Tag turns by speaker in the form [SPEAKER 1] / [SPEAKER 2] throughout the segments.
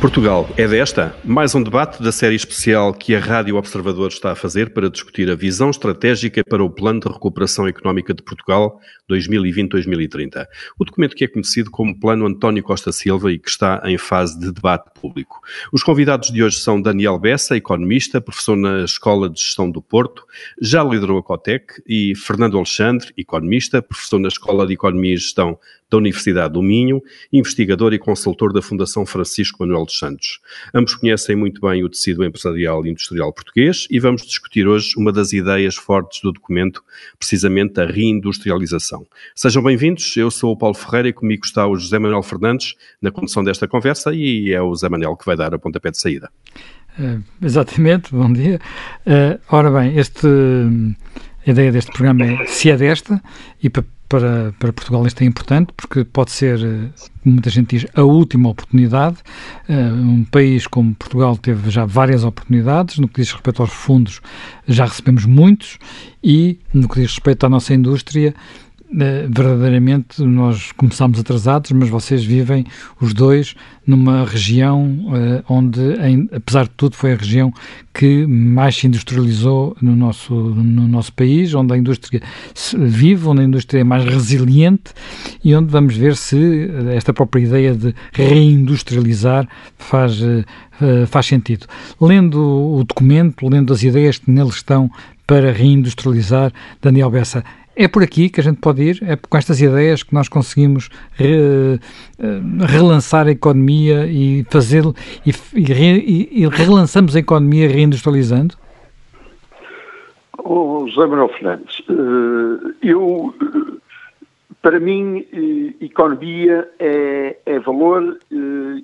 [SPEAKER 1] Portugal é desta? Mais um debate da série especial que a Rádio Observador está a fazer para discutir a visão estratégica para o Plano de Recuperação Económica de Portugal 2020-2030. O documento que é conhecido como Plano António Costa Silva e que está em fase de debate público. Os convidados de hoje são Daniel Bessa, economista, professor na Escola de Gestão do Porto, já liderou a Cotec, e Fernando Alexandre, economista, professor na Escola de Economia e Gestão da Universidade do Minho, investigador e consultor da Fundação Francisco Manuel dos Santos. Ambos conhecem muito bem o tecido empresarial e industrial português e vamos discutir hoje uma das ideias fortes do documento, precisamente a reindustrialização. Sejam bem-vindos, eu sou o Paulo Ferreira e comigo está o José Manuel Fernandes na condução desta conversa e é o José Manuel que vai dar a pontapé de saída.
[SPEAKER 2] Uh, exatamente, bom dia. Uh, ora bem, este, a ideia deste programa é se é desta e para para, para Portugal isto é importante porque pode ser, como muita gente diz, a última oportunidade. Um país como Portugal teve já várias oportunidades. No que diz respeito aos fundos, já recebemos muitos e, no que diz respeito à nossa indústria, eh, verdadeiramente nós começámos atrasados, mas vocês vivem os dois numa região uh, onde, em, apesar de tudo, foi a região que mais se industrializou no nosso, no nosso país, onde a indústria vive, onde a indústria é mais resiliente e onde vamos ver se esta própria ideia de reindustrializar faz, uh, faz sentido. Lendo o documento, lendo as ideias que neles estão para reindustrializar, Daniel Bessa, é por aqui que a gente pode ir, é com estas ideias que nós conseguimos re, eh, relançar a economia e fazer e, e, e, relançamos a economia reindustrializando?
[SPEAKER 3] Oh, José Manuel Fernandes, eh, eu, para mim, eh, economia é, é valor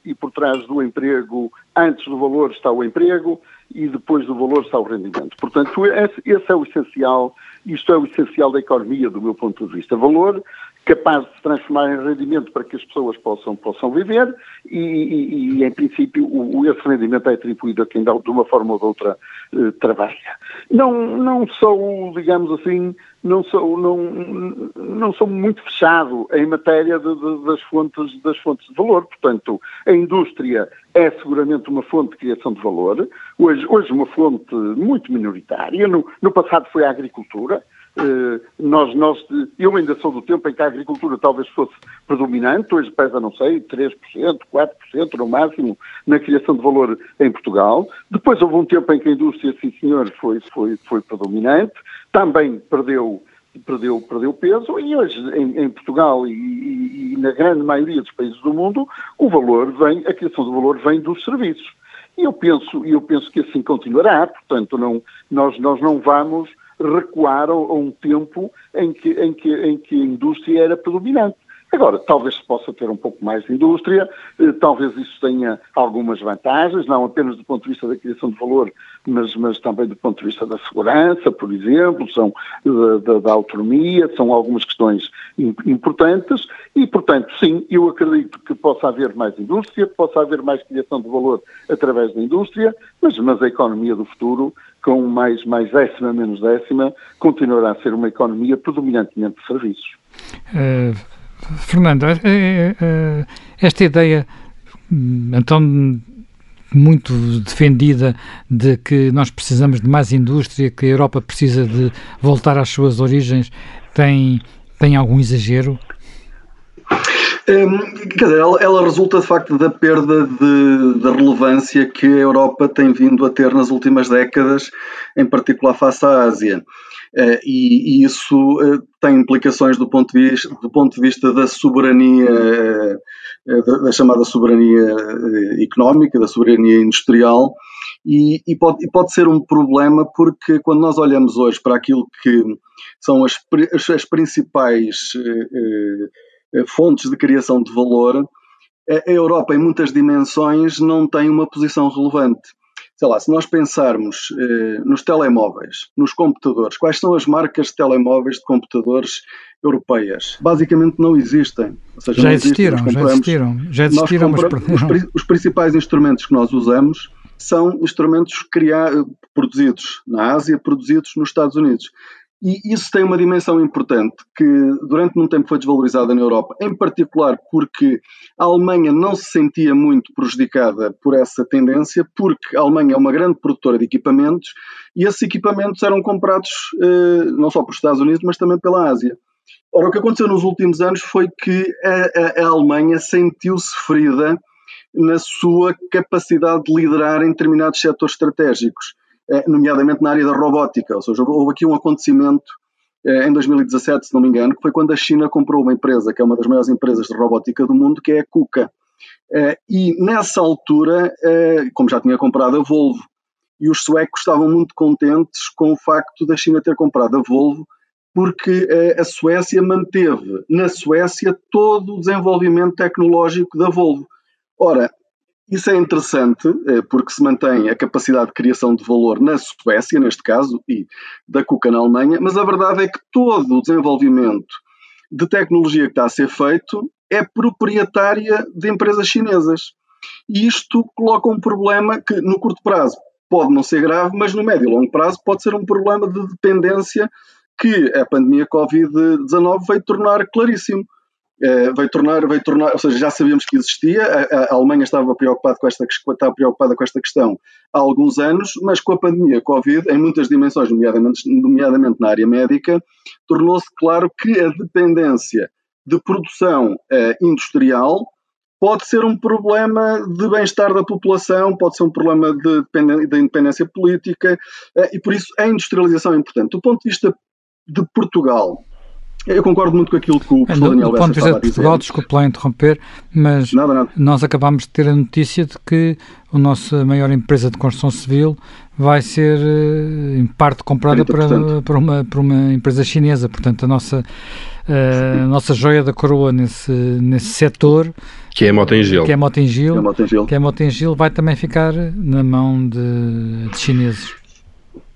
[SPEAKER 3] e por trás do emprego, antes do valor está o emprego e depois do valor está o rendimento. Portanto, esse é o essencial isto é o essencial da economia, do meu ponto de vista. Valor capaz de se transformar em rendimento para que as pessoas possam, possam viver e, e, e em princípio, o, esse rendimento é atribuído a quem, de uma forma ou de outra, eh, trabalha. Não, não sou, digamos assim, não sou, não, não sou muito fechado em matéria de, de, das, fontes, das fontes de valor. Portanto, a indústria é seguramente uma fonte de criação de valor, hoje, hoje uma fonte muito minoritária. No, no passado foi a agricultura, nós, nós, eu ainda sou do tempo em que a agricultura talvez fosse predominante, hoje pesa, não sei, 3%, 4% no máximo na criação de valor em Portugal. Depois houve um tempo em que a indústria, sim senhor, foi, foi, foi predominante, também perdeu, perdeu, perdeu peso e hoje em, em Portugal e, e, e na grande maioria dos países do mundo o valor vem, a criação de valor vem dos serviços. E eu penso, eu penso que assim continuará, portanto não, nós, nós não vamos recuar a, um tempo em que, em, que, em que a indústria era predominante. Agora, talvez se possa ter um pouco mais de indústria, eh, talvez isso tenha algumas vantagens, não apenas do ponto de vista da criação de valor, mas, mas também do ponto de vista da segurança, por exemplo, são da, da, da autonomia, são algumas questões importantes e, portanto, sim, eu acredito que possa haver mais indústria, possa haver mais criação de valor através da indústria, mas, mas a economia do futuro com mais, mais décima, menos décima, continuará a ser uma economia predominantemente de serviços.
[SPEAKER 2] Uh, Fernando, uh, uh, esta ideia, hum, então, muito defendida de que nós precisamos de mais indústria, que a Europa precisa de voltar às suas origens, tem, tem algum exagero?
[SPEAKER 4] Um, quer dizer, ela, ela, resulta de facto da perda de, de, relevância que a Europa tem vindo a ter nas últimas décadas, em particular face à Ásia. Uh, e, e, isso uh, tem implicações do ponto de vista, do ponto de vista da soberania, uh, da, da, chamada soberania económica, da soberania industrial, e, e, pode, e, pode, ser um problema porque quando nós olhamos hoje para aquilo que são as, as principais eh, fontes de criação de valor, a Europa, em muitas dimensões, não tem uma posição relevante. Sei lá, se nós pensarmos eh, nos telemóveis, nos computadores, quais são as marcas de telemóveis de computadores europeias? Basicamente não existem.
[SPEAKER 2] Seja, já, existiram, já existiram, já existiram, mas
[SPEAKER 4] os, os, principais instrumentos que nós usamos são instrumentos criados, produzidos na Ásia, produzidos nos Estados Unidos. E isso tem uma dimensão importante que durante muito tempo foi desvalorizada na Europa, em particular porque a Alemanha não se sentia muito prejudicada por essa tendência, porque a Alemanha é uma grande produtora de equipamentos e esses equipamentos eram comprados eh, não só pelos Estados Unidos, mas também pela Ásia. Ora, o que aconteceu nos últimos anos foi que a, a, a Alemanha sentiu-se ferida na sua capacidade de liderar em determinados setores estratégicos. Eh, nomeadamente na área da robótica. Ou seja, houve aqui um acontecimento eh, em 2017, se não me engano, que foi quando a China comprou uma empresa, que é uma das maiores empresas de robótica do mundo, que é a KUKA. Eh, e nessa altura, como já tinha comprado a Volvo, e os suecos estavam muito contentes com o facto da China ter comprado a Volvo, porque a Suécia manteve na Suécia todo o desenvolvimento tecnológico da Volvo. Ora, isso é interessante eh, porque se mantém a capacidade de criação de valor na Suécia, neste caso, e da Cuca na Alemanha, mas a verdade é que todo o desenvolvimento de tecnologia que está a ser feito é proprietária de empresas chinesas. E isto coloca um problema que, no curto prazo, pode não ser grave, mas no médio e longo prazo pode ser um problema de dependência que a pandemia Covid-19 veio tornar claríssimo. Uh, vai tornar, vai tornar, ou seja, já sabíamos que existia, a, a Alemanha estava preocupada com esta, estava preocupada com esta questão há alguns anos, mas com a pandemia Covid, em muitas dimensões, nomeadamente, nomeadamente na área médica, tornou-se claro que a dependência de produção uh, industrial pode ser um problema de bem-estar da população, pode ser um problema de, de independência política, uh, e por isso a industrialização é importante. Do ponto de vista de Portugal, eu concordo muito com aquilo que o professor Daniel
[SPEAKER 2] Do ponto de vista de Portugal, desculpe lá interromper, mas nada, nada. nós acabámos de ter a notícia de que a nossa maior empresa de construção civil vai ser, eh, em parte, comprada para, para, uma, para uma empresa chinesa. Portanto, a nossa, eh, a nossa joia da coroa nesse, nesse setor...
[SPEAKER 1] Que é a Motengil.
[SPEAKER 2] Que é a Motengil, que é Motengil, que é Motengil vai também ficar na mão de, de chineses.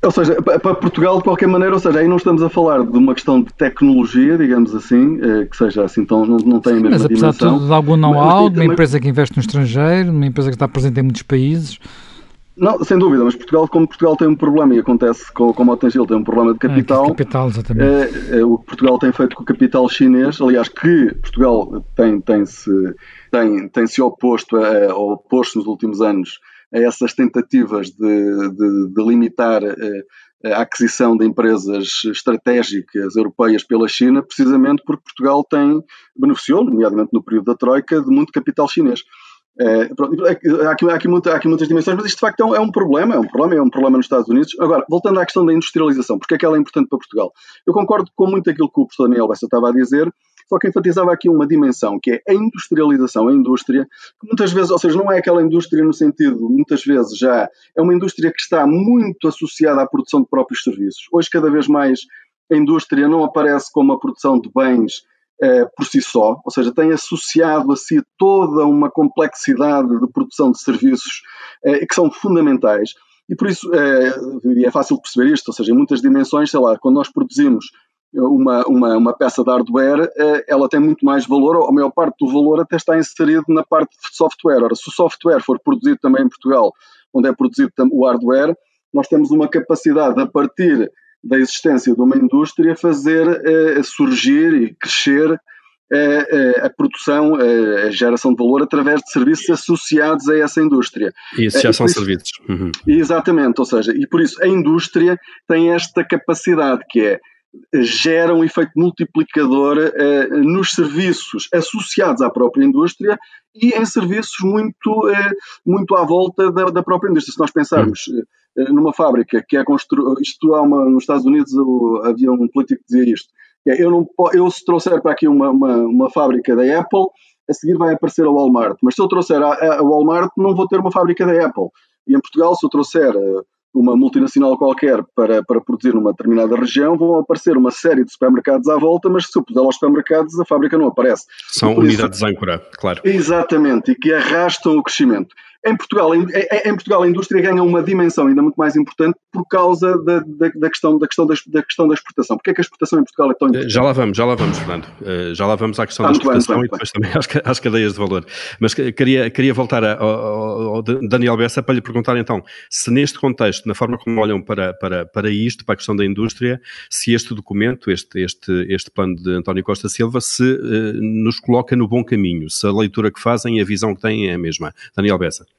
[SPEAKER 4] Ou seja, para Portugal, de qualquer maneira, ou seja, aí não estamos a falar de uma questão de tecnologia, digamos assim, eh, que seja assim, então não, não tem a mesma
[SPEAKER 2] mas,
[SPEAKER 4] dimensão.
[SPEAKER 2] Mas apesar de, algum know-how, de uma empresa que investe no estrangeiro, uma empresa que está presente em muitos países...
[SPEAKER 4] Não, sem dúvida, mas Portugal, como Portugal tem um problema, e acontece com, com o Motengil, tem um problema de capital. É,
[SPEAKER 2] capital, exatamente.
[SPEAKER 4] É, é, o que Portugal tem feito com o capital chinês, aliás, que Portugal tem, tem, -se, tem, tem se oposto, a, oposto nos últimos anos a essas tentativas de, de, de limitar eh, a aquisição de empresas estratégicas europeias pela China, precisamente porque Portugal tem beneficiou, nomeadamente no período da Troika, de muito capital chinês. É, há, aqui, há, muita, há, aqui, muitas dimensões, mas isto de facto é um, é um, problema, é um problema, é um problema nos Estados Unidos. Agora, voltando à questão da industrialização, porque é que ela é importante para Portugal? Eu concordo com muito aquilo que o professor Daniel Bessa estava a dizer, só que enfatizava aqui uma dimensão, que é a industrialização, a indústria, que muitas vezes, ou seja, não é aquela indústria no sentido, muitas vezes já, é uma indústria que está muito associada à produção de próprios serviços. Hoje, cada vez mais, a indústria não aparece como a produção de bens eh, por si só, ou seja, tem associado a si toda uma complexidade de produção de serviços eh, que são fundamentais. E por isso é, é fácil perceber isto, ou seja, em muitas dimensões, sei lá, quando nós produzimos uma, uma, uma peça de hardware, eh, ela tem muito mais valor, a maior parte do valor até está inserido na parte de software. Ora, se o software for produzido também em Portugal, onde é produzido o hardware, nós temos uma capacidade a partir da existência de uma indústria fazer eh, surgir e crescer eh, eh, a produção, eh, a geração de valor através de serviços associados a essa indústria.
[SPEAKER 1] E isso já são isso, serviços.
[SPEAKER 4] Uhum. Exatamente, ou seja, e por isso a indústria tem esta capacidade que é gera um efeito multiplicador eh, nos serviços associados à própria indústria e em serviços muito, eh, muito à volta da, da, própria indústria. Se nós pensarmos eh, numa fábrica que é construída, isto há uma, nos Estados Unidos havia um político que dizia isto, é, eu, não, eu se trouxer para aqui uma, uma, uma fábrica da Apple, a seguir vai aparecer a Walmart, mas se eu trouxer a, a Walmart não vou ter uma fábrica da Apple. E em Portugal, se eu trouxer uma multinacional qualquer para, para produzir numa determinada região, vão aparecer uma série de supermercados à volta, mas se eu puser aos supermercados, a fábrica não aparece.
[SPEAKER 1] São unidades isso, âncora, claro.
[SPEAKER 4] Exatamente, e que arrastam o crescimento. Em Portugal, em, em, Portugal, a indústria ganha uma dimensão ainda muito mais importante por causa da, da, da questão, da, questão da, da, questão da exportação. Porquê é que a exportação em Portugal é tão importante?
[SPEAKER 1] Já lá vamos, já lá vamos, Fernando. Uh, já lá vamos à questão ah, da exportação bem, e depois bem. também às, às, cadeias de valor. Mas queria, queria voltar ao, ao, Daniel Bessa para lhe perguntar então, se neste contexto, na forma como olham para, para, para isto, para a questão da indústria, se este documento, este, este, este plano de António Costa Silva, se uh, nos coloca no bom caminho, se a leitura que fazem e a visão que têm é a mesma. Daniel Bessa.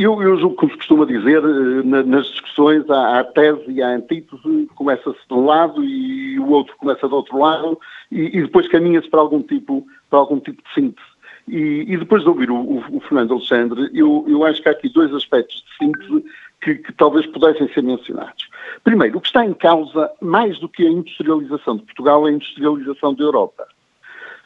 [SPEAKER 3] Eu, eu julgo que se costuma dizer, eh, nas discussões há a tese e a antítese, começa-se de um lado e o outro começa do outro lado e, e depois caminha-se para algum tipo, para algum tipo de síntese. E, e depois de ouvir o, o, o, Fernando Alexandre, eu, eu acho que há aqui dois aspectos de síntese que, que, talvez pudessem ser mencionados. Primeiro, o que está em causa, mais do que a industrialização de Portugal, é a industrialização da Europa.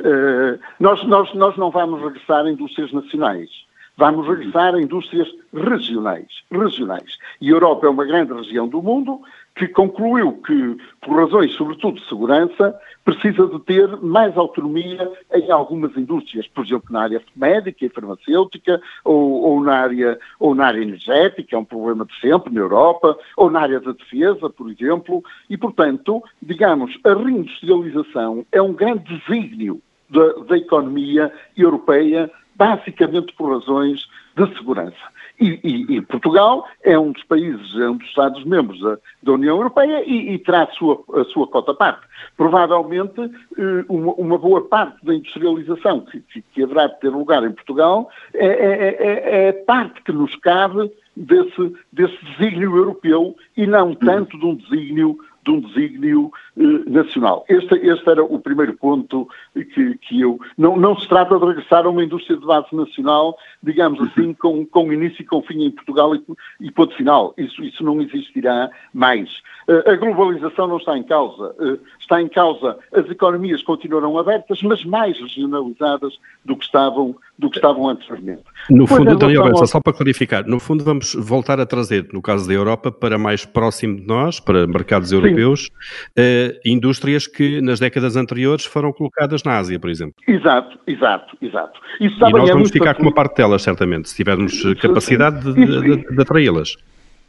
[SPEAKER 3] Uh, nós, nós, nós não vamos regressar a indústrias nacionais. Vamos regressar a indústrias regionais, regionais. E a Europa é uma grande região do mundo que concluiu que, por razões, sobretudo de segurança, precisa de ter mais autonomia em algumas indústrias, por exemplo, na área médica e farmacêutica, ou, ou, na área, ou na área energética, é um problema de sempre na Europa, ou na área da defesa, por exemplo, e, portanto, digamos, a reindustrialização é um grande desígnio da, da economia europeia basicamente por razões de segurança. E, e, e, Portugal é um dos países, é um dos Estados-membros da, da, União Europeia e, e a sua, a sua cota parte. Provavelmente, eh, uma, uma, boa parte da industrialização que, que, haverá de ter lugar em Portugal é, é, é, é parte que nos cabe desse, desse desígnio europeu e não tanto de um desígnio de um desígnio eh, nacional. Este, este, era o primeiro ponto que, que eu. Não, não, se trata de regressar a uma indústria de base nacional, digamos uhum. assim, com, com início e com fim em Portugal e, e ponto final. Isso, isso não existirá mais. Uh, a globalização não está em causa. Uh, está em causa as economias continuarão abertas, mas mais regionalizadas do que estavam, do que estavam anteriormente.
[SPEAKER 1] No fundo, Daniel Bessa, só para clarificar, no fundo vamos voltar a trazer, no caso da Europa, para mais próximo de nós, para mercados europeus, europeus, uh, indústrias que nas décadas anteriores foram colocadas na Ásia, por exemplo.
[SPEAKER 3] Exato, exato, exato.
[SPEAKER 1] Isso e nós vamos ficar com uma parte delas, certamente, se tivermos capacidade de, de, de, de atraí-las.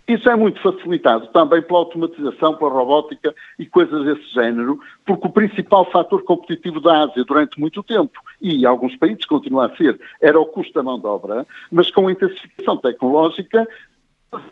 [SPEAKER 3] Isso é muito facilitado também pela automatização, pela robótica e coisas desse género, porque o principal fator competitivo da Ásia durante muito tempo, e alguns países continua a ser, era o custo da mão de obra, mas com a intensificação tecnológica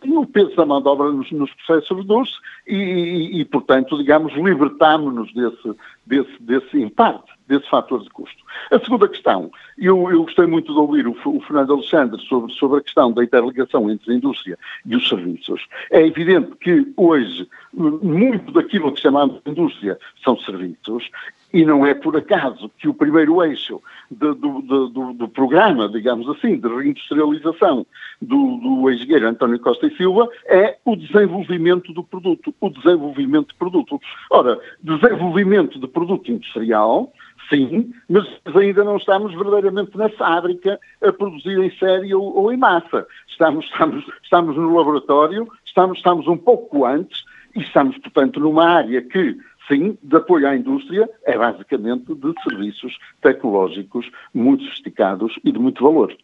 [SPEAKER 3] e o peso da mão de nos, nos processos reduz e, e, e, portanto, digamos, libertámonos desse, desse, desse impacto, desse fator de custo. A segunda questão, eu, eu gostei muito de ouvir o, o, Fernando Alexandre sobre, sobre a questão da interligação entre a indústria e os serviços. É evidente que hoje muito daquilo que chamamos de indústria são serviços e não é por acaso que o primeiro eixo do, do, do, do programa, digamos assim, de reindustrialização do, do engenheiro António Costa e Silva é o desenvolvimento do produto, o desenvolvimento de produto. Ora, desenvolvimento de produto industrial, sim, mas ainda não estamos verdadeiramente na fábrica a produzir em série ou, ou em massa. Estamos, estamos, estamos no laboratório, estamos, estamos um pouco antes e estamos, portanto, numa área que sim, de apoio à indústria, é basicamente de serviços tecnológicos muito sofisticados e de muito valor.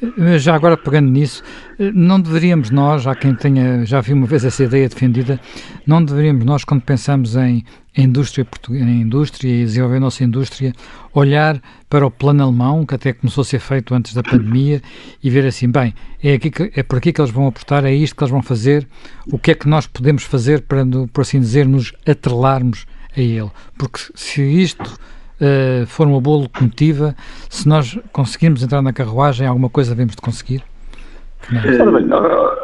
[SPEAKER 2] Eh, já agora pegando nisso, eh, não deveríamos nós, há quem tenha, já vi uma vez essa ideia defendida, não deveríamos nós, quando pensamos em indústria, em indústria e desenvolver a nossa indústria, olhar para o plano alemão, que até começou a ser feito antes da pandemia, e ver assim, bem, é, aqui que, é por aqui que eles vão aportar, é isto que eles vão fazer, o que é que nós podemos fazer para, por assim dizer, nos atrelarmos a ele. Porque se isto uh, for uma boa locomotiva, se nós conseguirmos entrar na carruagem, alguma coisa devemos de conseguir?
[SPEAKER 3] É?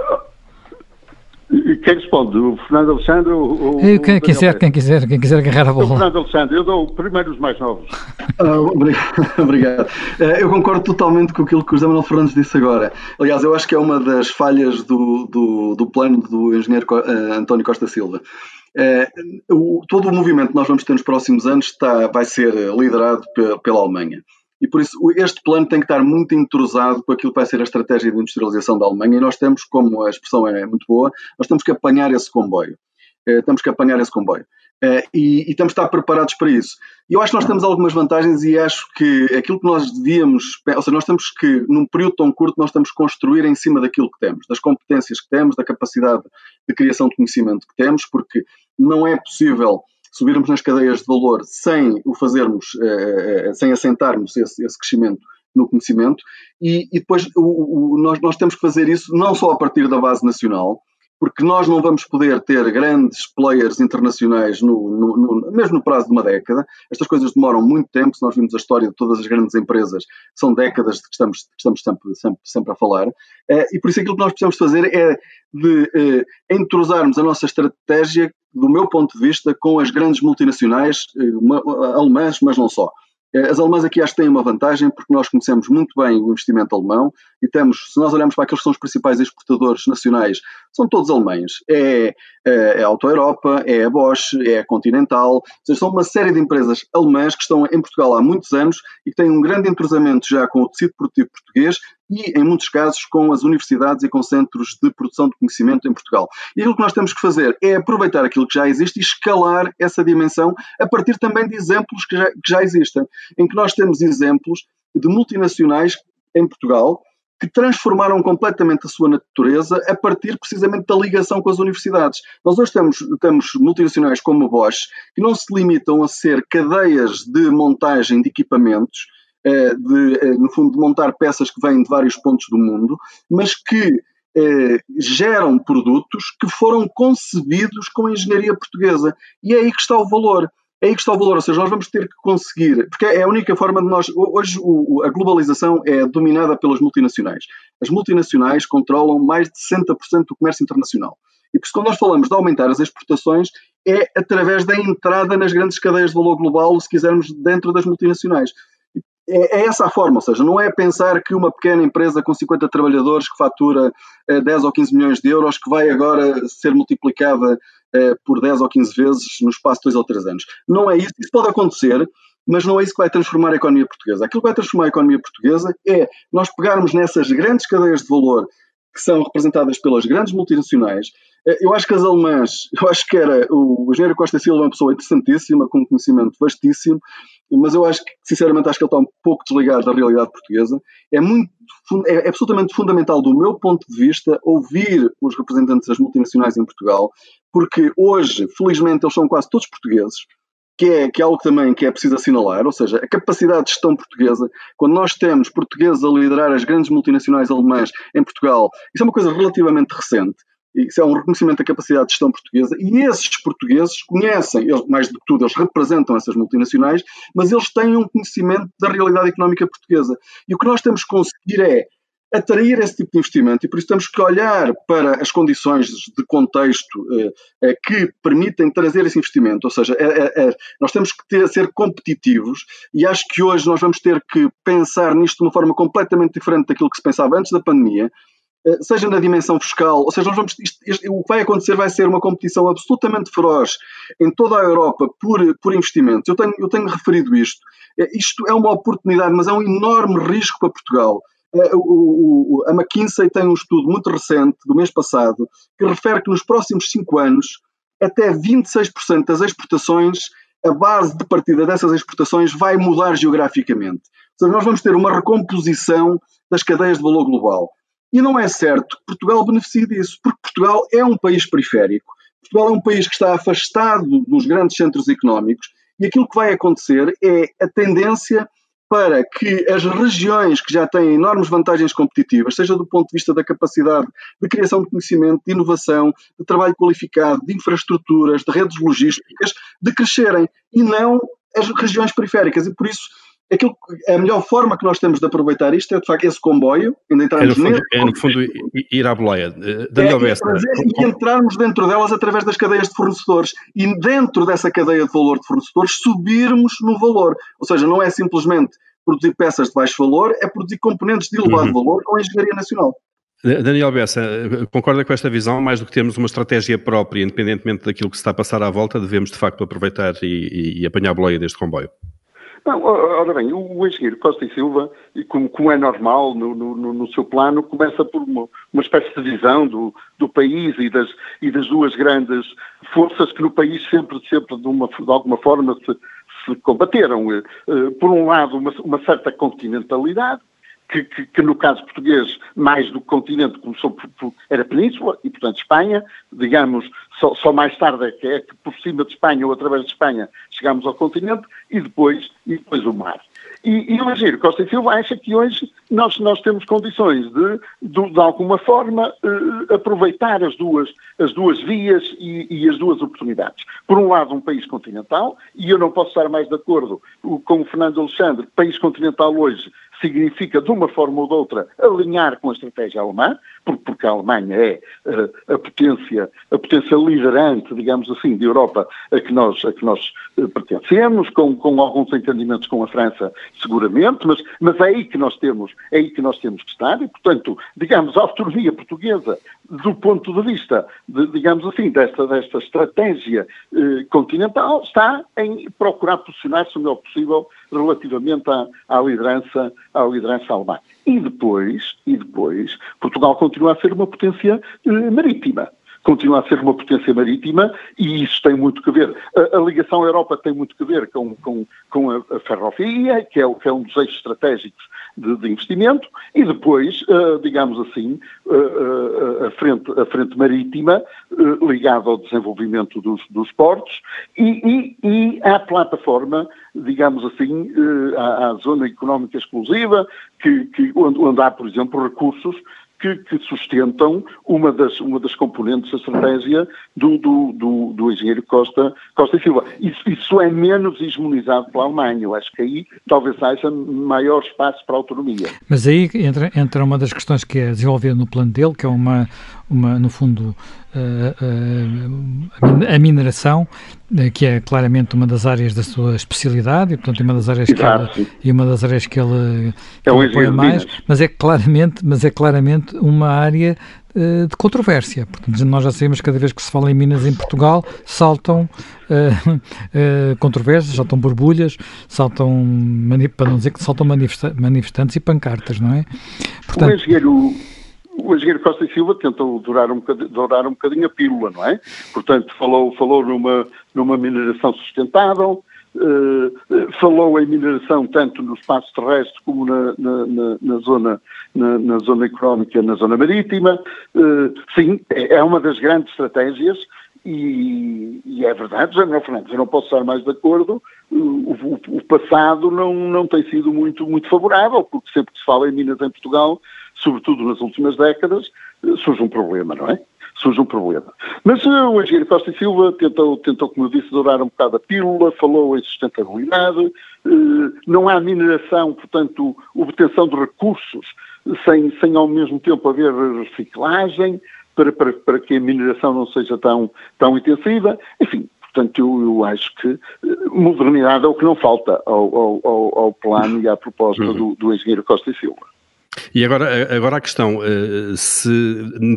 [SPEAKER 3] Quem responde? O Fernando Alexandre ou,
[SPEAKER 2] eu, quem, quiser, quem quiser, quem quiser agarrar a bola. O
[SPEAKER 3] Fernando Alexandre, eu dou primeiro os mais novos.
[SPEAKER 4] Ah, obrigado. Uh, eu concordo totalmente com aquilo que o José Manuel Fernandes disse agora. Aliás, eu acho que é uma das falhas do, do, do plano do engenheiro uh, António Costa Silva. O, todo o movimento que nós vamos ter nos próximos anos está, vai ser liderado pela Alemanha. E por isso este plano tem que estar muito entrosado com aquilo que vai ser a estratégia de industrialização da Alemanha e nós temos, como a expressão é muito boa, nós temos que apanhar esse comboio. temos que apanhar esse comboio. E, e, temos de estar preparados para isso. E eu acho que nós temos algumas vantagens e acho que aquilo que nós devíamos, ou seja, nós temos que, num período tão curto, nós temos que construir em cima daquilo que temos, das competências que temos, da capacidade de criação de conhecimento que temos, porque não é possível subirmos nas cadeias de valor sem o fazermos, eh, eh, sem assentarmos esse, esse crescimento no conhecimento e, e depois o, o, nós, nós temos que fazer isso não só a partir da base nacional, porque nós não vamos poder ter grandes players internacionais no, no, no, mesmo no prazo de uma década. Estas coisas demoram muito tempo, se nós vimos a história de todas as grandes empresas, são décadas que estamos, estamos sempre, sempre, sempre, a falar. Eh, e por isso aquilo que nós precisamos fazer é de eh, entrosarmos a nossa estratégia, do meu ponto de vista, com as grandes multinacionais eh, alemãs, mas não só. Eh, as alemãs aqui acho que têm uma vantagem porque nós conhecemos muito bem o investimento alemão e temos, se nós olharmos para aqueles que são os principais exportadores nacionais, são todos alemães. É, é, é a Auto Europa, é a Bosch, é a Continental, seja, são uma série de empresas alemãs que estão em Portugal há muitos anos e que têm um grande entrosamento já com o tecido produtivo português e, em muitos casos, com as universidades e com centros de produção de conhecimento em Portugal. E aquilo que nós temos que fazer é aproveitar aquilo que já existe e escalar essa dimensão a partir também de exemplos que já, que já existem, em que nós temos exemplos de multinacionais em Portugal que transformaram completamente a sua natureza a partir precisamente da ligação com as universidades. Nós hoje temos, temos multinacionais como a Bosch que não se limitam a ser cadeias de montagem de equipamentos, de, eh, no fundo, de montar peças que vêm de vários pontos do mundo, mas que eh, geram produtos que foram concebidos com a engenharia portuguesa. E é aí que está o valor. É aí que está o valor, ou seja, nós vamos ter que conseguir, porque é a única forma de nós. Hoje o, a globalização é dominada pelas multinacionais. As multinacionais controlam mais de 60% do comércio internacional. E por isso, quando nós falamos de aumentar as exportações, é através da entrada nas grandes cadeias de valor global, se quisermos, dentro das multinacionais é, é, essa a forma, ou seja, não é pensar que uma pequena empresa com 50 trabalhadores que fatura eh, 10 ou 15 milhões de euros que vai agora ser multiplicada eh, por 10 ou 15 vezes no espaço de 2 ou 3 anos. Não é isso, isso pode acontecer, mas não é isso que vai transformar a economia portuguesa. Aquilo que vai transformar a economia portuguesa é nós pegarmos nessas grandes cadeias de valor que são representadas pelas grandes multinacionais. Eh, eu acho que as alemãs, eu acho que era o, engenheiro Costa Silva, uma pessoa interessantíssima, com um conhecimento vastíssimo, mas eu acho que, sinceramente, acho que ele está um pouco desligado da realidade portuguesa. É muito, é, é absolutamente fundamental, do meu ponto de vista, ouvir os representantes das multinacionais em Portugal, porque hoje, felizmente, eles são quase todos portugueses, que é, que é algo também que é preciso assinalar, ou seja, a capacidade de gestão portuguesa, quando nós temos portugueses a liderar as grandes multinacionais alemãs em Portugal, isso é uma coisa relativamente recente, isso é um reconhecimento da capacidade de gestão portuguesa, e esses portugueses conhecem, eles, mais do que tudo, eles representam essas multinacionais, mas eles têm um conhecimento da realidade económica portuguesa. E o que nós temos que conseguir é atrair esse tipo de investimento e por isso temos que olhar para as condições de contexto eh, eh, que permitem trazer esse investimento, ou seja, é, é, é, nós temos que ter, ser competitivos e acho que hoje nós vamos ter que pensar nisto de uma forma completamente diferente daquilo que se pensava antes da pandemia, eh, seja na dimensão fiscal, ou seja, vamos, isto, isto, o que vai acontecer vai ser uma competição absolutamente feroz em toda a Europa por, por investimentos. Eu tenho, eu tenho referido isto. Eh, isto é uma oportunidade, mas é um enorme risco para Portugal. Eh, o, o, a McKinsey tem um estudo muito recente, do mês passado, que refere que nos próximos cinco anos, até 26% das exportações, a base de partida dessas exportações vai mudar geograficamente. Ou seja, nós vamos ter uma recomposição das cadeias de valor global. E não é certo que Portugal beneficie disso, porque Portugal é um país periférico, Portugal é um país que está afastado dos grandes centros económicos e aquilo que vai acontecer é a tendência para que as regiões que já têm enormes vantagens competitivas, seja do ponto de vista da capacidade de criação de conhecimento, de inovação, de trabalho qualificado, de infraestruturas, de redes logísticas, de crescerem e não as regiões periféricas. E por isso aquilo, a melhor forma que nós temos de aproveitar isto é de facto esse comboio, ainda entrarmos
[SPEAKER 1] é no fundo, é, no fundo ir à boleia. Eh, Daniel é, Bessa.
[SPEAKER 4] E entrarmos dentro delas através das cadeias de fornecedores e dentro dessa cadeia de valor de fornecedores subirmos no valor. Ou seja, não é simplesmente produzir peças de baixo valor, é produzir componentes de elevado uhum. valor com a engenharia nacional.
[SPEAKER 1] Daniel Bessa, concorda com esta visão? Mais do que termos uma estratégia própria, independentemente daquilo que se está a passar à volta, devemos de facto aproveitar e, e, e apanhar a boleia deste comboio?
[SPEAKER 3] Não, ora bem, o engenheiro Costa e Silva, como, como é normal no, no, no, seu plano, começa por uma, uma espécie de visão do, do país e das, e das duas grandes forças que no país sempre, sempre de, uma, de alguma forma se, se combateram. Eh, por um lado, uma, uma certa continentalidade, que, que, que, no caso português, mais do que continente, começou por, por, era península e, portanto, Espanha. Digamos, só, só, mais tarde é que, é que por cima de Espanha ou através de Espanha chegamos ao continente e depois, e depois o mar. E, e o Agir Costa e Silva acha que hoje nós, nós temos condições de, de, de alguma forma, eh, aproveitar as duas, as duas vias e, e, as duas oportunidades. Por um lado, um país continental, e eu não posso estar mais de acordo com o Fernando Alexandre, país continental hoje significa, de uma forma ou de outra, alinhar com a estratégia alemã, porque a Alemanha é uh, a potência, a potência liderante, digamos assim, de Europa a que nós, a que nós uh, pertencemos, com, com alguns entendimentos com a França, seguramente, mas, mas é aí que nós temos, é aí que nós temos que estar e, portanto, digamos, a autonomia portuguesa, do ponto de vista, de, digamos assim, desta, desta estratégia uh, continental, está em procurar posicionar-se o melhor possível relativamente à, à liderança, à liderança alemã. E depois, e depois, Portugal continua a ser uma potência eh, marítima continua a ser uma potência marítima e isso tem muito que ver. A, a ligação à Europa tem muito que ver com, com, com a, a, ferrovia, que é, que é, um dos eixos estratégicos de, de investimento, e depois, uh, digamos assim, uh, uh, a, frente, a frente marítima ligada ao desenvolvimento dos, dos portos e, e, e à plataforma digamos assim, à, à, zona económica exclusiva, que, que onde, onde, há, por exemplo, recursos que, que, sustentam uma das, uma das componentes da estratégia do, do, do, do engenheiro Costa, Costa e Silva. Isso, isso, é menos hegemonizado pela Alemanha. Eu acho que aí talvez haja maior espaço para autonomia.
[SPEAKER 2] Mas aí entra, entra uma das questões que é desenvolvida no plano dele, que é uma, uma no fundo, a mineração, eh, que é claramente uma das áreas da sua especialidade e, portanto, uma das áreas Exato. que ele, e uma das áreas que ele, que é ele apoia mais, mas é claramente, mas é claramente uma área de controvérsia. Portanto, nós já sabemos que cada vez que se fala em Minas em Portugal, saltam uh, uh, controvérsias, saltam borbulhas, saltam, para não dizer que saltam manifestantes e pancartas, não é?
[SPEAKER 3] Portanto, o engenheiro o engenheiro Costa e Silva tentou durar um, dourar um bocadinho a pílula, não é? Portanto, falou, falou numa, numa mineração sustentável, uh, falou em mineração tanto no espaço terrestre como na, na, na, na zona, na, zona económica, na zona marítima. Uh, sim, é, é uma das grandes estratégias e, e, é verdade, José Manuel Fernandes, eu não posso estar mais de acordo, o, o, o, passado não, não tem sido muito, muito favorável, porque sempre que se fala em Minas em Portugal, sobretudo nas últimas décadas, eh, surge um problema, não é? Surge um problema. Mas uh, o engenheiro Costa e Silva tentou, tentou, como eu disse, dourar um bocado a pílula, falou em sustentabilidade, uh, não há mineração, portanto, obtenção de recursos sem, sem ao mesmo tempo haver reciclagem, para, para, para que a mineração não seja tão, tão intensiva. Enfim, Portanto, eu, eu, acho que modernidade é o que não falta ao, ao, ao plano e à proposta do, do engenheiro Costa e Silva.
[SPEAKER 1] E agora, agora a questão, eh, se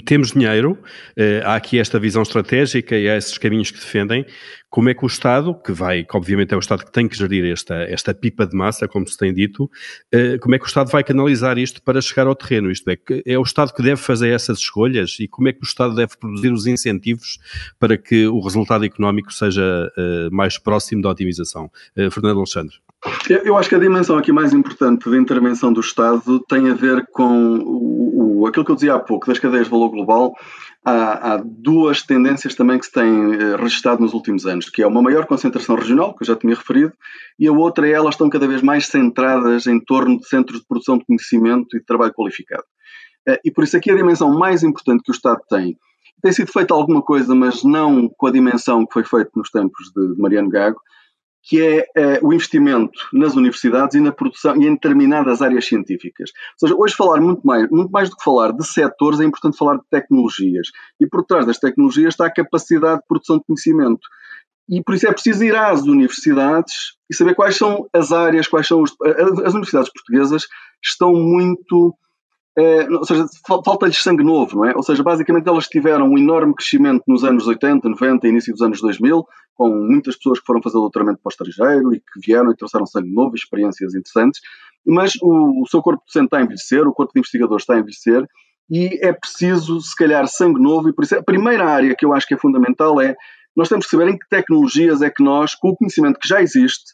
[SPEAKER 1] temos dinheiro, eh, há aqui esta visão estratégica e há esses caminhos que defendem, como é que o Estado, que vai, que obviamente é o Estado que tem que gerir esta, esta pipa de massa, como se tem dito, eh, como é que o Estado vai canalizar isto para chegar ao terreno? Isto é, é o Estado que deve fazer essas escolhas e como é que o Estado deve produzir os incentivos para que o resultado económico seja mais próximo da otimização? Fernando Alexandre.
[SPEAKER 4] Eu acho que a dimensão aqui mais importante da intervenção do Estado tem a ver com o, o aquilo que eu dizia há pouco, das cadeias de valor global. Há, há, duas tendências também que se têm eh, registrado nos últimos anos, que é uma maior concentração regional, que eu já tinha referido, e a outra é elas estão cada vez mais centradas em torno de centros de produção de conhecimento e de trabalho qualificado. Eh, e por isso aqui a dimensão mais importante que o Estado tem, tem sido feita alguma coisa, mas não com a dimensão que foi feita nos tempos de Mariano Gago, que é uh, o investimento nas universidades e na produção e em determinadas áreas científicas. Ou seja, hoje falar muito mais, muito mais do que falar de setores, é importante falar de tecnologias. E por trás das tecnologias está a capacidade de produção de conhecimento. E por isso é preciso ir às universidades e saber quais são as áreas, quais são os. As universidades portuguesas estão muito Uh, ou seja, falta-lhes sangue novo, não é? Ou seja, basicamente elas tiveram um enorme crescimento nos anos 80, 90, início dos anos 2000, com muitas pessoas que foram fazer doutoramento para o estrangeiro e que vieram e trouxeram sangue novo, experiências interessantes, mas o, o seu corpo docente está a envelhecer, o corpo de investigadores está a envelhecer e é preciso, se calhar, sangue novo, e por isso a primeira área que eu acho que é fundamental é nós temos que saber em que tecnologias é que nós, com o conhecimento que já existe,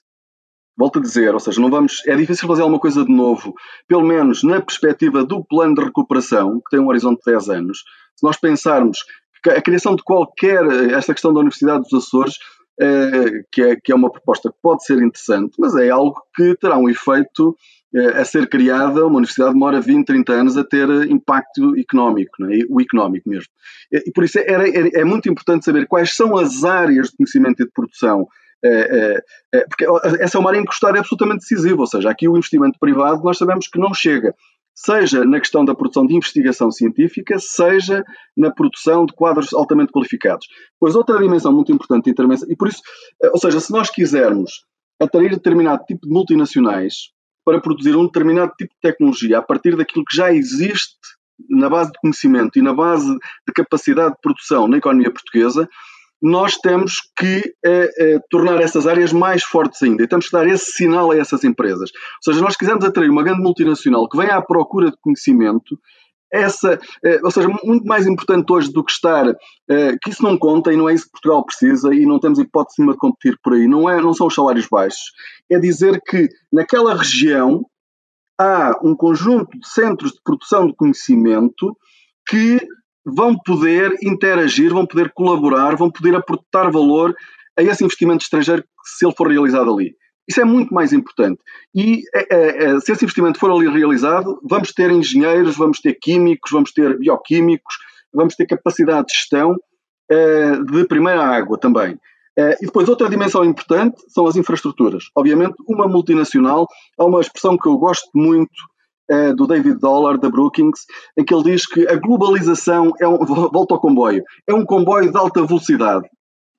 [SPEAKER 4] volto a dizer, ou seja, não vamos, é difícil fazer alguma coisa de novo, pelo menos na perspectiva do plano de recuperação, que tem um horizonte de 10 anos, se nós pensarmos que a criação de qualquer, esta questão da Universidade dos Açores, é, que, é, que é uma proposta que pode ser interessante, mas é algo que terá um efeito é, a ser criada, uma universidade demora 20, 30 anos a ter impacto económico, é? o económico mesmo. E por isso era, é, é muito importante saber quais são as áreas de conhecimento e de produção é, é, é, porque essa é uma área em que o Estado é absolutamente decisivo, ou seja, aqui o investimento privado nós sabemos que não chega, seja na questão da produção de investigação científica, seja na produção de quadros altamente qualificados. Pois outra dimensão muito importante de intervenção, e por isso, é, ou seja, se nós quisermos atrair determinado tipo de multinacionais para produzir um determinado tipo de tecnologia a partir daquilo que já existe na base de conhecimento e na base de capacidade de produção na economia portuguesa, nós temos que eh, eh, tornar essas áreas mais fortes ainda. E temos que dar esse sinal a essas empresas. Ou seja, nós quisermos atrair uma grande multinacional que venha à procura de conhecimento, essa, eh, ou seja, muito mais importante hoje do que estar, que isso não conta e não é isso que Portugal precisa e não temos hipótese nenhuma de competir por aí, não, é, não são os salários baixos, é dizer que naquela região há um conjunto de centros de produção de conhecimento que vão poder interagir, vão poder colaborar, vão poder aportar valor a esse investimento estrangeiro se ele for realizado ali. Isso é muito mais importante. E é, é, se esse investimento for ali realizado, vamos ter engenheiros, vamos ter químicos, vamos ter bioquímicos, vamos ter capacidade de gestão é, de primeira água também. E depois, outra dimensão importante são as infraestruturas. Obviamente, uma multinacional, há uma expressão que eu gosto muito é, do David Dollar, da Brookings, em que ele diz que a globalização é um, volta ao comboio, é um comboio de alta velocidade.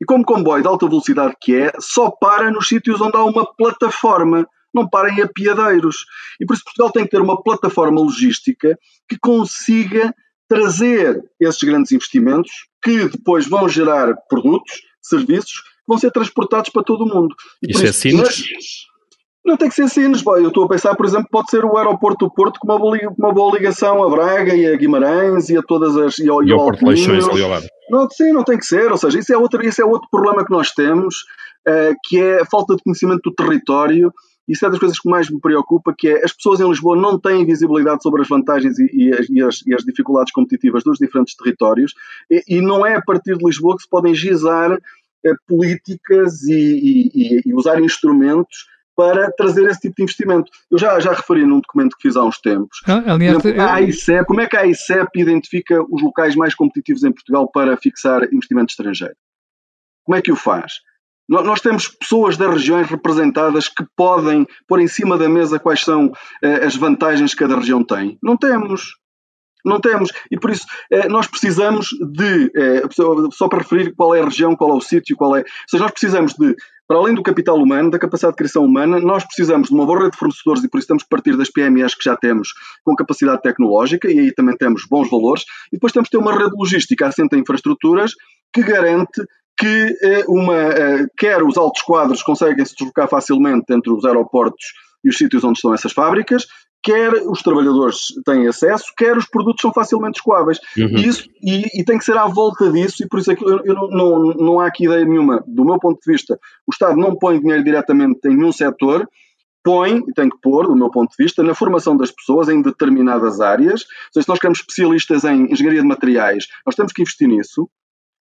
[SPEAKER 4] E como comboio de alta velocidade que é, só para nos sítios onde há uma plataforma, não para em apiadeiros. E por isso Portugal tem que ter uma plataforma logística que consiga trazer esses grandes investimentos que depois vão gerar produtos, serviços, que vão ser transportados para todo o mundo.
[SPEAKER 1] E isso, é isso é simples?
[SPEAKER 4] Não tem que ser Sines. Eu estou a pensar, por exemplo, pode ser o aeroporto do Porto com uma, uma boa ligação a Braga e a Guimarães e a todas as.
[SPEAKER 1] E ao, e ao Porto Leixões ali ao lado.
[SPEAKER 4] Não, sim, não tem que ser. Ou seja, isso é outro, isso é outro problema que nós temos, uh, que é a falta de conhecimento do território. Isso é das coisas que mais me preocupa, que é as pessoas em Lisboa não têm visibilidade sobre as vantagens e, e, as, e, as, dificuldades competitivas dos diferentes territórios, e, e, não é a partir de Lisboa que se podem gizar uh, políticas e, usar instrumentos para trazer esse tipo de investimento. Eu já, já referi num documento que fiz há uns tempos.
[SPEAKER 2] Ah, aliás,
[SPEAKER 4] exemplo, a AICEP, como é que a AICEP identifica os locais mais competitivos em Portugal para fixar investimento estrangeiro? Como é que o faz? Nós temos pessoas das regiões representadas que podem pôr em cima da mesa quais são eh, as vantagens que cada região tem. Não temos. Não temos. E por isso eh, nós precisamos de, eh, só para referir qual é a região, qual é o sítio, qual é. Ou seja, nós precisamos de para além do capital humano, da capacidade de criação humana, nós precisamos de uma boa rede de fornecedores e por isso temos que partir das PMEs que já temos com capacidade tecnológica e aí também temos bons valores. E depois temos que ter uma rede logística assente em infraestruturas que garante que eh, uma, eh, quer os altos quadros conseguem se deslocar facilmente entre os aeroportos e os sítios onde estão essas fábricas, quer os trabalhadores têm acesso, quer os produtos são facilmente escoáveis. Uhum. E, isso, e, e, tem que ser à volta disso, e por isso é que eu, eu não, não, não, há aqui ideia nenhuma, do meu ponto de vista, o Estado não põe dinheiro diretamente em nenhum setor, põe, e tem que pôr, do meu ponto de vista, na formação das pessoas em determinadas áreas. Seja, se nós queremos especialistas em engenharia de materiais, nós temos que investir nisso.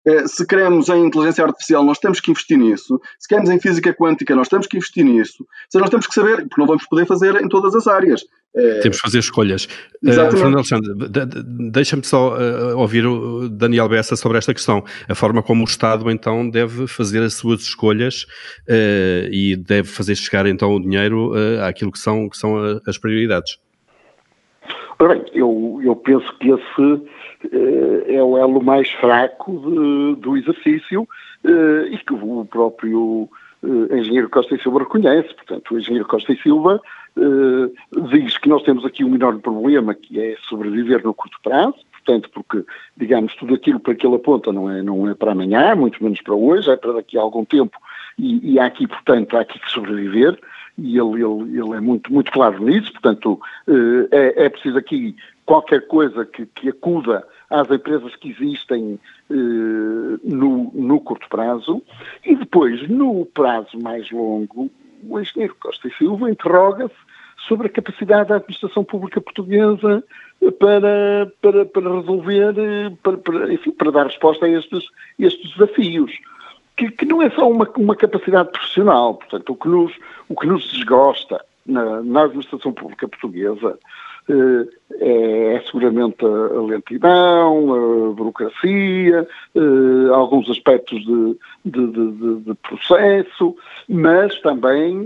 [SPEAKER 4] Eh, se queremos em inteligência artificial, nós temos que investir nisso. Se queremos em física quântica, nós temos que investir nisso. Seja, nós temos que saber, porque não vamos poder fazer em todas as áreas.
[SPEAKER 1] Eh, temos que fazer escolhas. Uh, Fernando Alexandre, deixa-me só uh, ouvir o Daniel Bessa sobre esta questão. A forma como o Estado, então, deve fazer as suas escolhas uh, e deve fazer chegar, então, o dinheiro àquilo que são, que são as prioridades.
[SPEAKER 3] Ora bem, eu, eu penso que esse é o elo mais fraco de, do exercício e que o próprio engenheiro Costa e Silva reconhece. Portanto, o engenheiro Costa e Silva uh, diz que nós temos aqui um enorme problema, que é sobreviver no curto prazo, portanto, porque, digamos, tudo aquilo para que ele aponta não é, não é para amanhã, muito menos para hoje, é para daqui a algum tempo, e, e há aqui, portanto, há aqui que sobreviver, e ele, ele, ele é muito, muito claro nisso, portanto, é, é preciso aqui qualquer coisa que, que acuda às empresas que existem eh, no, no curto prazo e depois, no prazo mais longo, o engenheiro Costa e Silva interroga-se sobre a capacidade da administração pública portuguesa para, para, para resolver, para, para, enfim, para dar resposta a estes, estes desafios. Que, que, não é só uma, uma capacidade profissional, portanto, o que nos, o que nos desgosta na, na administração pública portuguesa eh, é, é seguramente a lentidão, a burocracia, eh, alguns aspectos de, de, de, de processo, mas também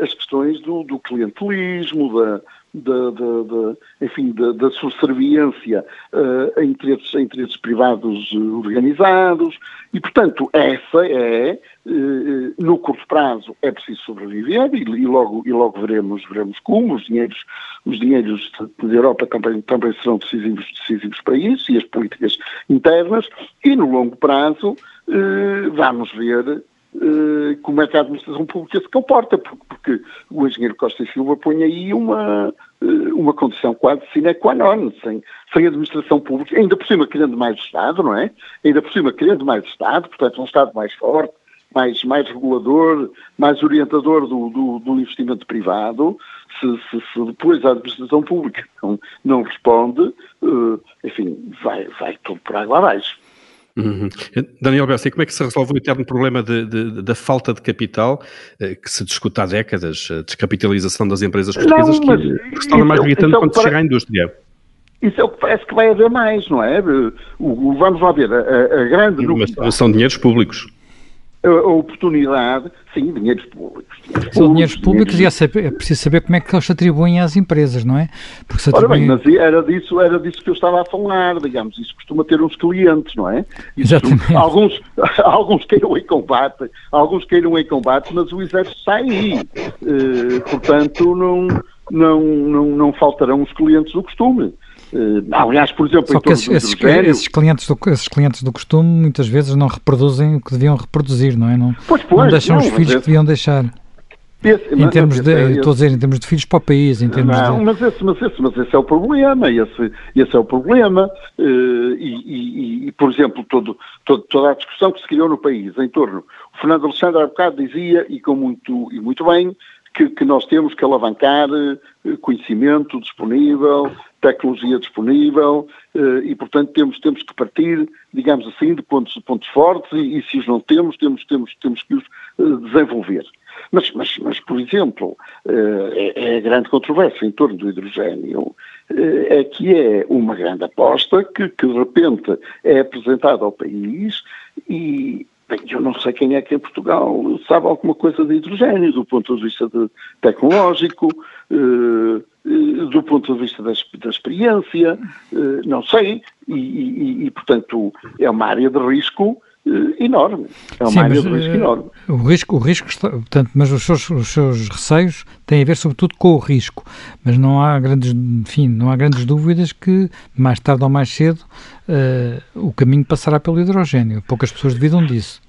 [SPEAKER 3] as questões do, do clientelismo, da, da, da, da, enfim, da, da subserviência uh, a, interesses, a interesses privados organizados e, portanto, essa é, uh, no curto prazo, é preciso sobreviver e, e, logo, e logo veremos, veremos como. Os dinheiros, os dinheiros da Europa também, também serão decisivos, decisivos para isso e as políticas internas e, no longo prazo, uh, vamos ver eh, como é que a administração pública se comporta, porque, o engenheiro Costa e Silva põe aí uma, eh, uma condição quase sine qua non, sem, sem administração pública, ainda por cima querendo mais Estado, não é? Ainda por cima querendo mais Estado, portanto um Estado mais forte, mais, mais regulador, mais orientador do, do, do investimento privado, se, se, se, depois a administração pública não, não responde, uh, enfim, vai, vai tudo por água abaixo.
[SPEAKER 1] Uhum. Daniel Bessi, como é que se resolve o eterno problema de, de, da falta de capital eh, que se discute há décadas, a descapitalização das empresas portuguesas, não, que, que se torna mais gritante é quando chega à indústria?
[SPEAKER 3] Isso é o que parece que vai haver mais, não é? O, vamos lá ver, a, a grande...
[SPEAKER 1] Mas são dinheiros públicos
[SPEAKER 3] a oportunidade, sim, dinheiros públicos.
[SPEAKER 2] Dinheiros São dinheiros públicos dinheiros... e é, é, preciso saber como é que eles se atribuem às empresas, não é?
[SPEAKER 3] Porque se atribuem... Ora bem, mas era disso, era disso que eu estava a falar, digamos, isso costuma ter uns clientes, não é? Isso, Exatamente. Alguns, alguns queiram em combate, alguns queiram em combate, mas o exército está aí. Uh, portanto, não, não, não, não faltarão os clientes do costume. Uh, aliás, por exemplo,
[SPEAKER 2] Só que esses, esses, esses, clientes do, esses clientes do costume muitas vezes não reproduzem o que deviam reproduzir, não é? Não, pois, pois, não deixam não, os filhos esse, que deviam deixar. Esse, em termos de, é, estou a dizer, em termos de filhos para o país, em termos
[SPEAKER 3] não,
[SPEAKER 2] de...
[SPEAKER 3] mas, esse, mas, esse, mas esse é o problema, esse, esse é o problema, uh, e, e, e, por exemplo, todo, todo, toda a discussão que se criou no país em torno, o Fernando Alexandre há bocado dizia, e, com muito, e muito bem, que, que nós temos que alavancar uh, conhecimento disponível, tecnologia disponível eh, e, portanto, temos, temos que partir, digamos assim, de pontos, de pontos fortes e, e, se os não temos, temos, temos, temos que os eh, desenvolver. Mas, mas, mas por exemplo, eh, é, é a grande controvérsia em torno do hidrogênio é que é uma grande aposta que, que de repente é apresentada ao país e, Bem, eu não sei quem é que em Portugal sabe alguma coisa de hidrogênio, do ponto de vista de tecnológico, do ponto de vista da, da experiência, eh, não sei, e, e, e, portanto é uma área de risco enorme. É uma Sim, área mas, de risco enorme.
[SPEAKER 2] O risco, o risco está, portanto, mas os seus, os seus receios têm a ver sobretudo com o risco, mas não há grandes, enfim, não há grandes dúvidas que mais tarde ou mais cedo uh, o caminho passará pelo hidrogênio. Poucas pessoas duvidam disso.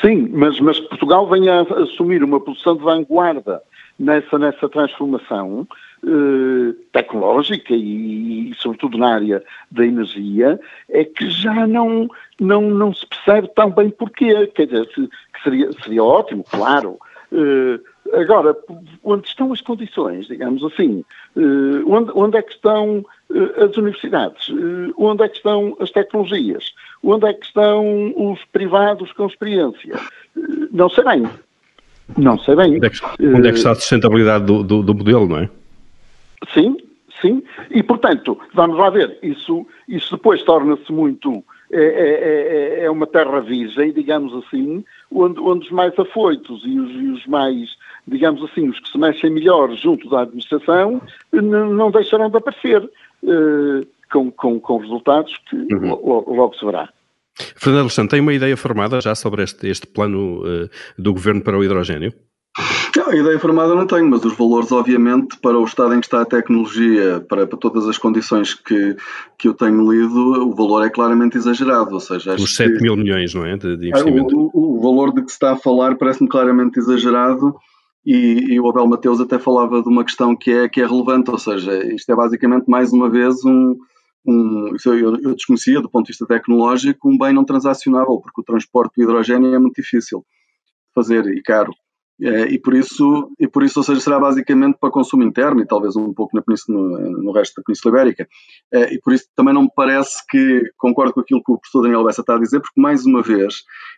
[SPEAKER 3] Sim, mas, mas Portugal vem a assumir uma posição de vanguarda nessa, nessa transformação eh, tecnológica e, e, sobretudo na área da energia, é que já não, não, não se percebe tão bem porquê. Quer dizer, que seria, seria ótimo, claro. Eh, agora, onde estão as condições, digamos assim? Eh, onde, onde é que estão as universidades? Onde é que estão as tecnologias? Onde é que estão os privados com experiência? Não sei bem. Não sei bem.
[SPEAKER 1] Onde é que, onde é que está a sustentabilidade do, do, do, modelo, não é?
[SPEAKER 3] Sim, sim. E, portanto, vamos lá ver, isso, isso depois torna-se muito. É, é, é, é, uma terra virgem, digamos assim, onde, onde os mais afoitos e os, e os, mais, digamos assim, os que se mexem melhor junto da administração, não deixarão de aparecer uh, com, com, com resultados que uhum. logo, logo se verá.
[SPEAKER 1] Fernando Alexandre, tem uma ideia formada já sobre este, este plano uh, do governo para o hidrogênio?
[SPEAKER 4] Não, a ideia formada não tenho, mas os valores, obviamente, para o estado em que está a tecnologia, para, para todas as condições que, que eu tenho lido, o valor é claramente exagerado. Ou seja,
[SPEAKER 1] Os 7
[SPEAKER 4] que,
[SPEAKER 1] mil milhões, não é? De, de investimento.
[SPEAKER 4] O, o, o, valor de que se está a falar parece-me claramente exagerado. E, e, o Abel Mateus até falava de uma questão que é, que é relevante, ou seja, isto é basicamente mais uma vez um, um eu, eu desconhecia do ponto de vista tecnológico, um bem não transacionável, porque o transporte do hidrogênio é muito difícil de fazer e caro. É, e por isso, e por isso, ou seja, será basicamente para consumo interno e talvez um pouco no, no resto da Península Ibérica. É, e por isso também não me parece que concordo com aquilo que o professor Daniel Bessa está a dizer, porque mais uma vez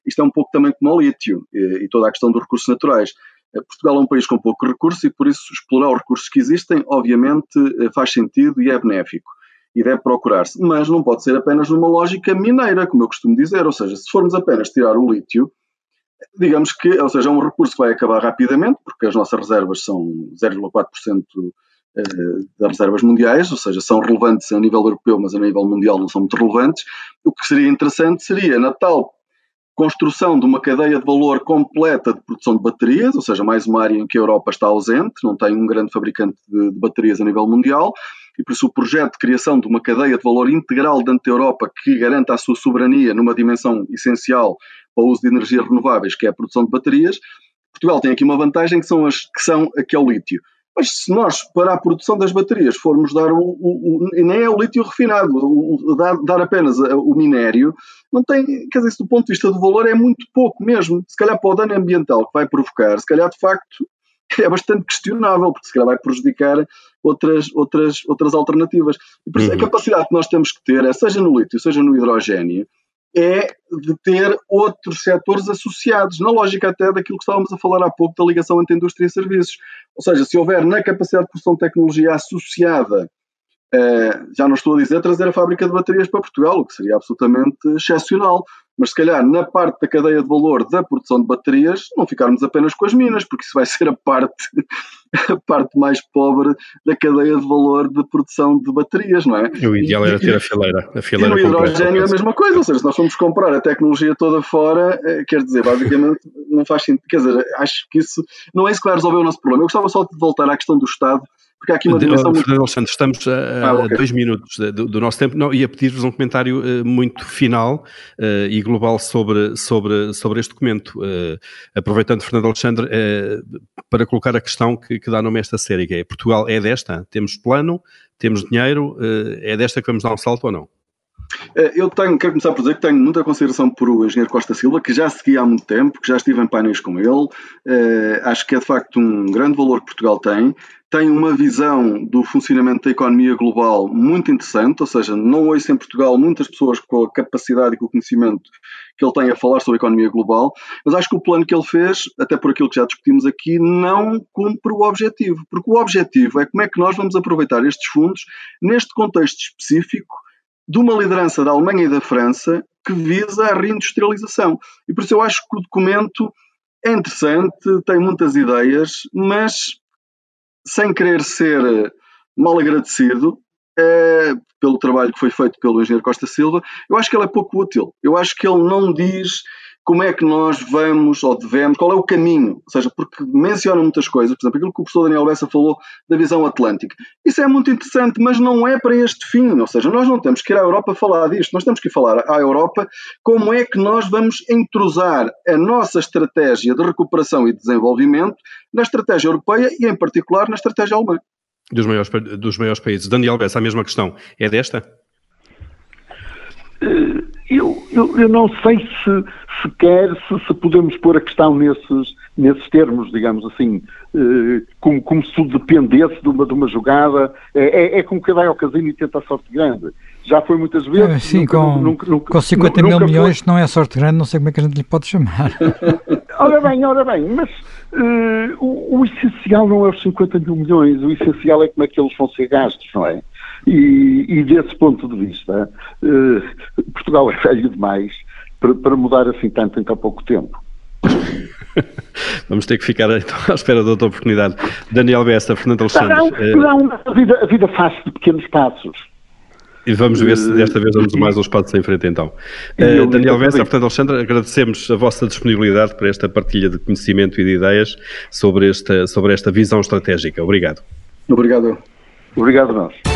[SPEAKER 4] isto é um pouco também como o lítio e, e toda a questão dos recursos naturais. É, Portugal é um país com pouco recurso e por isso explorar os recursos que existem, obviamente, faz sentido e é benéfico e deve procurar-se. Mas não pode ser apenas numa lógica mineira, como eu costumo dizer, ou seja, se formos apenas tirar o lítio digamos que, ou seja, é um recurso que vai acabar rapidamente, porque as nossas reservas são 0,4% eh, das reservas mundiais, ou seja, são relevantes a nível europeu, mas a nível mundial não são muito relevantes. O que seria interessante seria, na tal construção de uma cadeia de valor completa de produção de baterias, ou seja, mais uma área em que a Europa está ausente, não tem um grande fabricante de, de baterias a nível mundial, e por isso o projeto de criação de uma cadeia de valor integral dentro da Europa que garanta a sua soberania numa dimensão essencial para o uso de energias renováveis, que é a produção de baterias, Portugal tem aqui uma vantagem que são, as, que são aqui é o lítio. Mas se nós, para a produção das baterias, formos dar o, o, o nem é o lítio refinado, o, dar, dar, apenas o minério, não tem, quer dizer, do ponto de vista do valor é muito pouco mesmo. Se calhar para o dano ambiental que vai provocar, se calhar de facto é bastante questionável, porque se calhar vai prejudicar outras, outras, outras alternativas. E por isso uhum. a capacidade que nós temos que ter, é, seja no lítio, seja no hidrogênio, é de ter outros setores associados, na lógica até daquilo que estávamos a falar há pouco da ligação entre indústria e serviços. Ou seja, se houver na capacidade de produção de tecnologia associada, eh, já não estou a dizer trazer a fábrica de baterias para Portugal, o que seria absolutamente excepcional, mas se calhar na parte da cadeia de valor da produção de baterias, não ficarmos apenas com as minas, porque isso vai ser a parte, a parte mais pobre da cadeia de valor de produção de baterias, não é?
[SPEAKER 1] O ideal era ter a fileira. A fileira
[SPEAKER 4] e no hidrogênio é a mesma coisa, ou seja, se nós formos comprar a tecnologia toda fora, eh, quer dizer, basicamente não faz sentido, quer dizer, acho que isso não é isso que vai resolver o nosso problema. Eu gostava só de voltar à questão do Estado, porque há aqui uma dimensão muito...
[SPEAKER 1] Fernando Alexandre, estamos a, ah, okay. dois minutos do, do, nosso tempo não, e a pedir-vos um comentário uh, muito final uh, e global sobre, sobre, sobre este documento. Uh, aproveitando, Fernando Alexandre, para colocar a questão que, que, dá nome a esta série, que é Portugal é desta? Temos plano, temos dinheiro, é desta que vamos dar um salto ou não?
[SPEAKER 4] Eu tenho, quero começar por dizer que tenho muita consideração por o engenheiro Costa Silva, que já segui há muito tempo, que já estive em painéis com ele. acho que é de facto um grande valor que Portugal tem tem uma visão do funcionamento da economia global muito interessante, ou seja, não ouço em Portugal muitas pessoas com a capacidade e com o conhecimento que ele tem a falar sobre a economia global, mas acho que o plano que ele fez, até por aquilo que já discutimos aqui, não cumpre o objetivo, porque o objetivo é como é que nós vamos aproveitar estes fundos neste contexto específico de uma liderança da Alemanha e da França que visa a reindustrialização. E por isso eu acho que o documento é interessante, tem muitas ideias, mas sem querer ser eh, mal agradecido é, pelo trabalho que foi feito pelo engenheiro Costa Silva, eu acho que ele é pouco útil. Eu acho que ele não diz como é que nós vamos ou devemos, qual é o caminho, ou seja, porque menciona muitas coisas, por exemplo, aquilo que o professor Daniel Bessa falou da visão atlântica. Isso é muito interessante, mas não é para este fim, ou seja, nós não temos que ir à Europa falar disto, nós temos que falar à Europa como é que nós vamos entrosar a nossa estratégia de recuperação e desenvolvimento na estratégia europeia e, em particular, na estratégia alemã.
[SPEAKER 1] Dos maiores, dos maiores países. Daniel Bessa, a mesma questão. É desta?
[SPEAKER 3] Uh eu, eu, eu, não sei se, sequer se, se, podemos pôr a questão nesses, nesses termos, digamos assim, eh, como, como, se tudo dependesse de uma, de uma jogada. É, é, é como que vai ao casino e tenta a sorte grande. Já foi muitas vezes.
[SPEAKER 2] É, sim, nunca, com, nunca, nunca, com 50 mil milhões foi... não é sorte grande, não sei como é que a gente lhe pode chamar.
[SPEAKER 3] ora bem, ora bem, mas uh, o, o essencial não é os 50 mil milhões, o essencial é como é que eles vão ser gastos, não é? E, e desse ponto de vista, uh, Portugal é velho demais para, para mudar assim tanto em tão pouco tempo.
[SPEAKER 1] Vamos ter que ficar então, à espera de outra oportunidade. Daniel Besta, Fernando Alexandre.
[SPEAKER 3] Não, não, a, vida, a vida faz de pequenos passos.
[SPEAKER 1] E vamos ver se desta vez damos mais uns passos em frente então. Uh, Daniel Vencer, portanto, Alexandre, agradecemos a vossa disponibilidade para esta partilha de conhecimento e de ideias sobre esta, sobre esta visão estratégica. Obrigado.
[SPEAKER 4] Obrigado.
[SPEAKER 3] Obrigado nós.